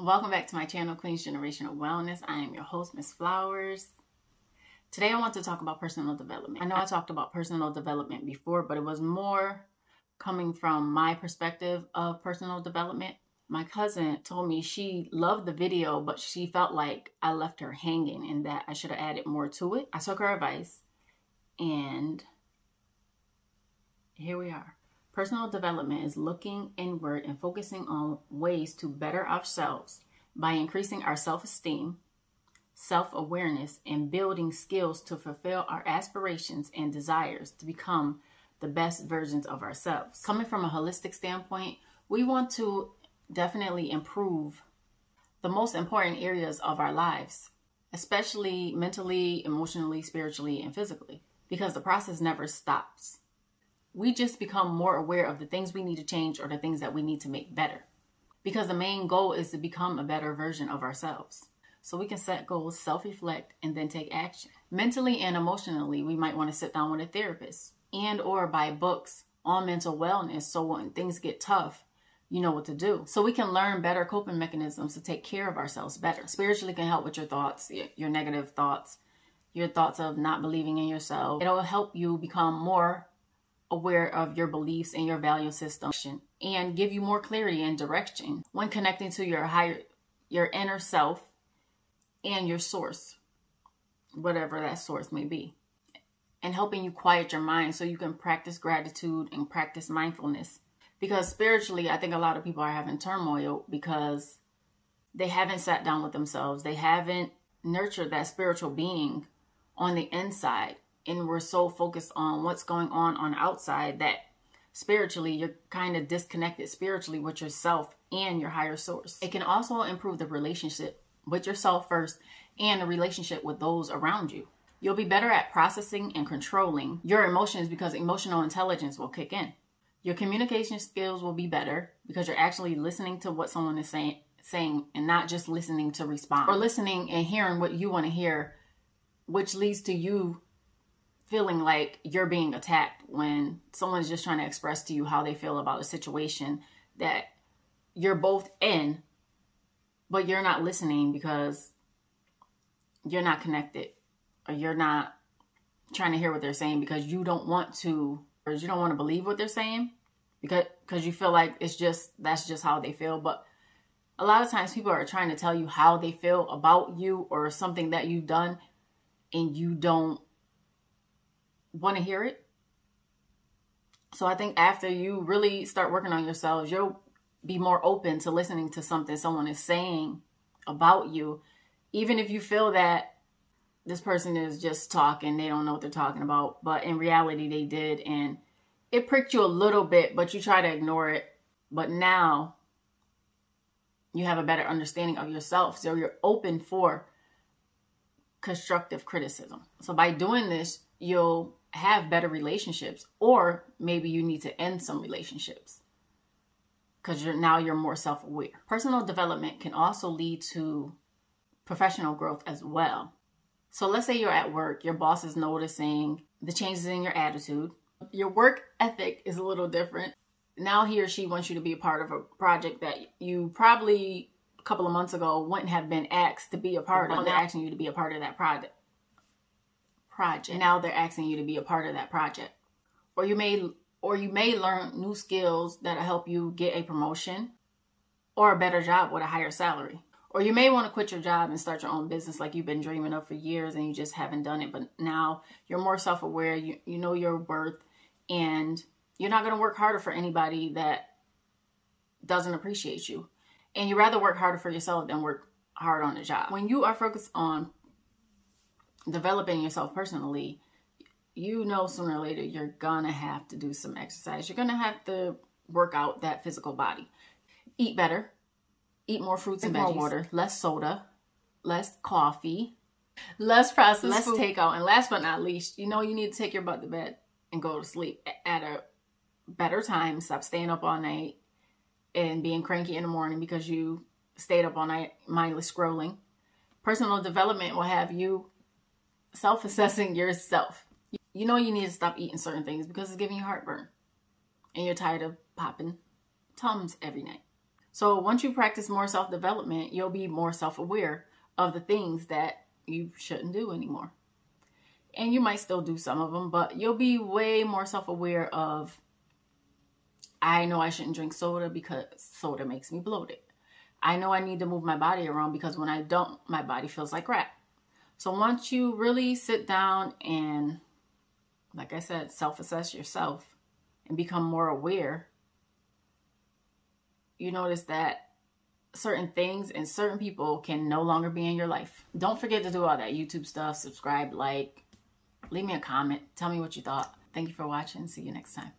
Welcome back to my channel, Queen's Generational Wellness. I am your host, Miss Flowers. Today I want to talk about personal development. I know I talked about personal development before, but it was more coming from my perspective of personal development. My cousin told me she loved the video, but she felt like I left her hanging and that I should have added more to it. I took her advice and here we are. Personal development is looking inward and focusing on ways to better ourselves by increasing our self esteem, self awareness, and building skills to fulfill our aspirations and desires to become the best versions of ourselves. Coming from a holistic standpoint, we want to definitely improve the most important areas of our lives, especially mentally, emotionally, spiritually, and physically, because the process never stops we just become more aware of the things we need to change or the things that we need to make better. Because the main goal is to become a better version of ourselves. So we can set goals, self reflect, and then take action. Mentally and emotionally, we might want to sit down with a therapist and or buy books on mental wellness so when things get tough, you know what to do. So we can learn better coping mechanisms to take care of ourselves better. Spiritually can help with your thoughts, your negative thoughts, your thoughts of not believing in yourself. It'll help you become more aware of your beliefs and your value system and give you more clarity and direction when connecting to your higher your inner self and your source whatever that source may be and helping you quiet your mind so you can practice gratitude and practice mindfulness. Because spiritually i think a lot of people are having turmoil because they haven't sat down with themselves. They haven't nurtured that spiritual being on the inside and we're so focused on what's going on on outside that spiritually you're kind of disconnected spiritually with yourself and your higher source. It can also improve the relationship with yourself first and the relationship with those around you. You'll be better at processing and controlling your emotions because emotional intelligence will kick in. Your communication skills will be better because you're actually listening to what someone is saying saying and not just listening to respond or listening and hearing what you want to hear which leads to you feeling like you're being attacked when someone's just trying to express to you how they feel about a situation that you're both in, but you're not listening because you're not connected or you're not trying to hear what they're saying because you don't want to or you don't want to believe what they're saying because because you feel like it's just that's just how they feel. But a lot of times people are trying to tell you how they feel about you or something that you've done and you don't want to hear it. So I think after you really start working on yourselves, you'll be more open to listening to something someone is saying about you, even if you feel that this person is just talking, they don't know what they're talking about, but in reality they did and it pricked you a little bit, but you try to ignore it. But now you have a better understanding of yourself. So you're open for constructive criticism. So by doing this, you'll have better relationships or maybe you need to end some relationships. Because you're now you're more self-aware. Personal development can also lead to professional growth as well. So let's say you're at work your boss is noticing the changes in your attitude. Your work ethic is a little different. Now he or she wants you to be a part of a project that you probably a couple of months ago wouldn't have been asked to be a part of. They're asking you to be a part of that project project. And now they're asking you to be a part of that project. Or you may or you may learn new skills that'll help you get a promotion or a better job with a higher salary. Or you may want to quit your job and start your own business like you've been dreaming of for years and you just haven't done it. But now you're more self-aware, you, you know your worth, and you're not going to work harder for anybody that doesn't appreciate you. And you rather work harder for yourself than work hard on a job. When you are focused on developing yourself personally, you know sooner or later you're gonna have to do some exercise. You're gonna have to work out that physical body. Eat better, eat more fruits and more water, less soda, less coffee, less processed less food. takeout, and last but not least, you know you need to take your butt to bed and go to sleep at a better time. Stop staying up all night and being cranky in the morning because you stayed up all night mindless scrolling. Personal development will have you self-assessing yourself. You know you need to stop eating certain things because it's giving you heartburn. And you're tired of popping Tums every night. So once you practice more self development, you'll be more self aware of the things that you shouldn't do anymore. And you might still do some of them, but you'll be way more self aware of I know I shouldn't drink soda because soda makes me bloated. I know I need to move my body around because when I don't, my body feels like crap. So once you really sit down and, like I said, self assess yourself and become more aware, you notice that certain things and certain people can no longer be in your life. Don't forget to do all that YouTube stuff, subscribe, like, leave me a comment, tell me what you thought. Thank you for watching. See you next time.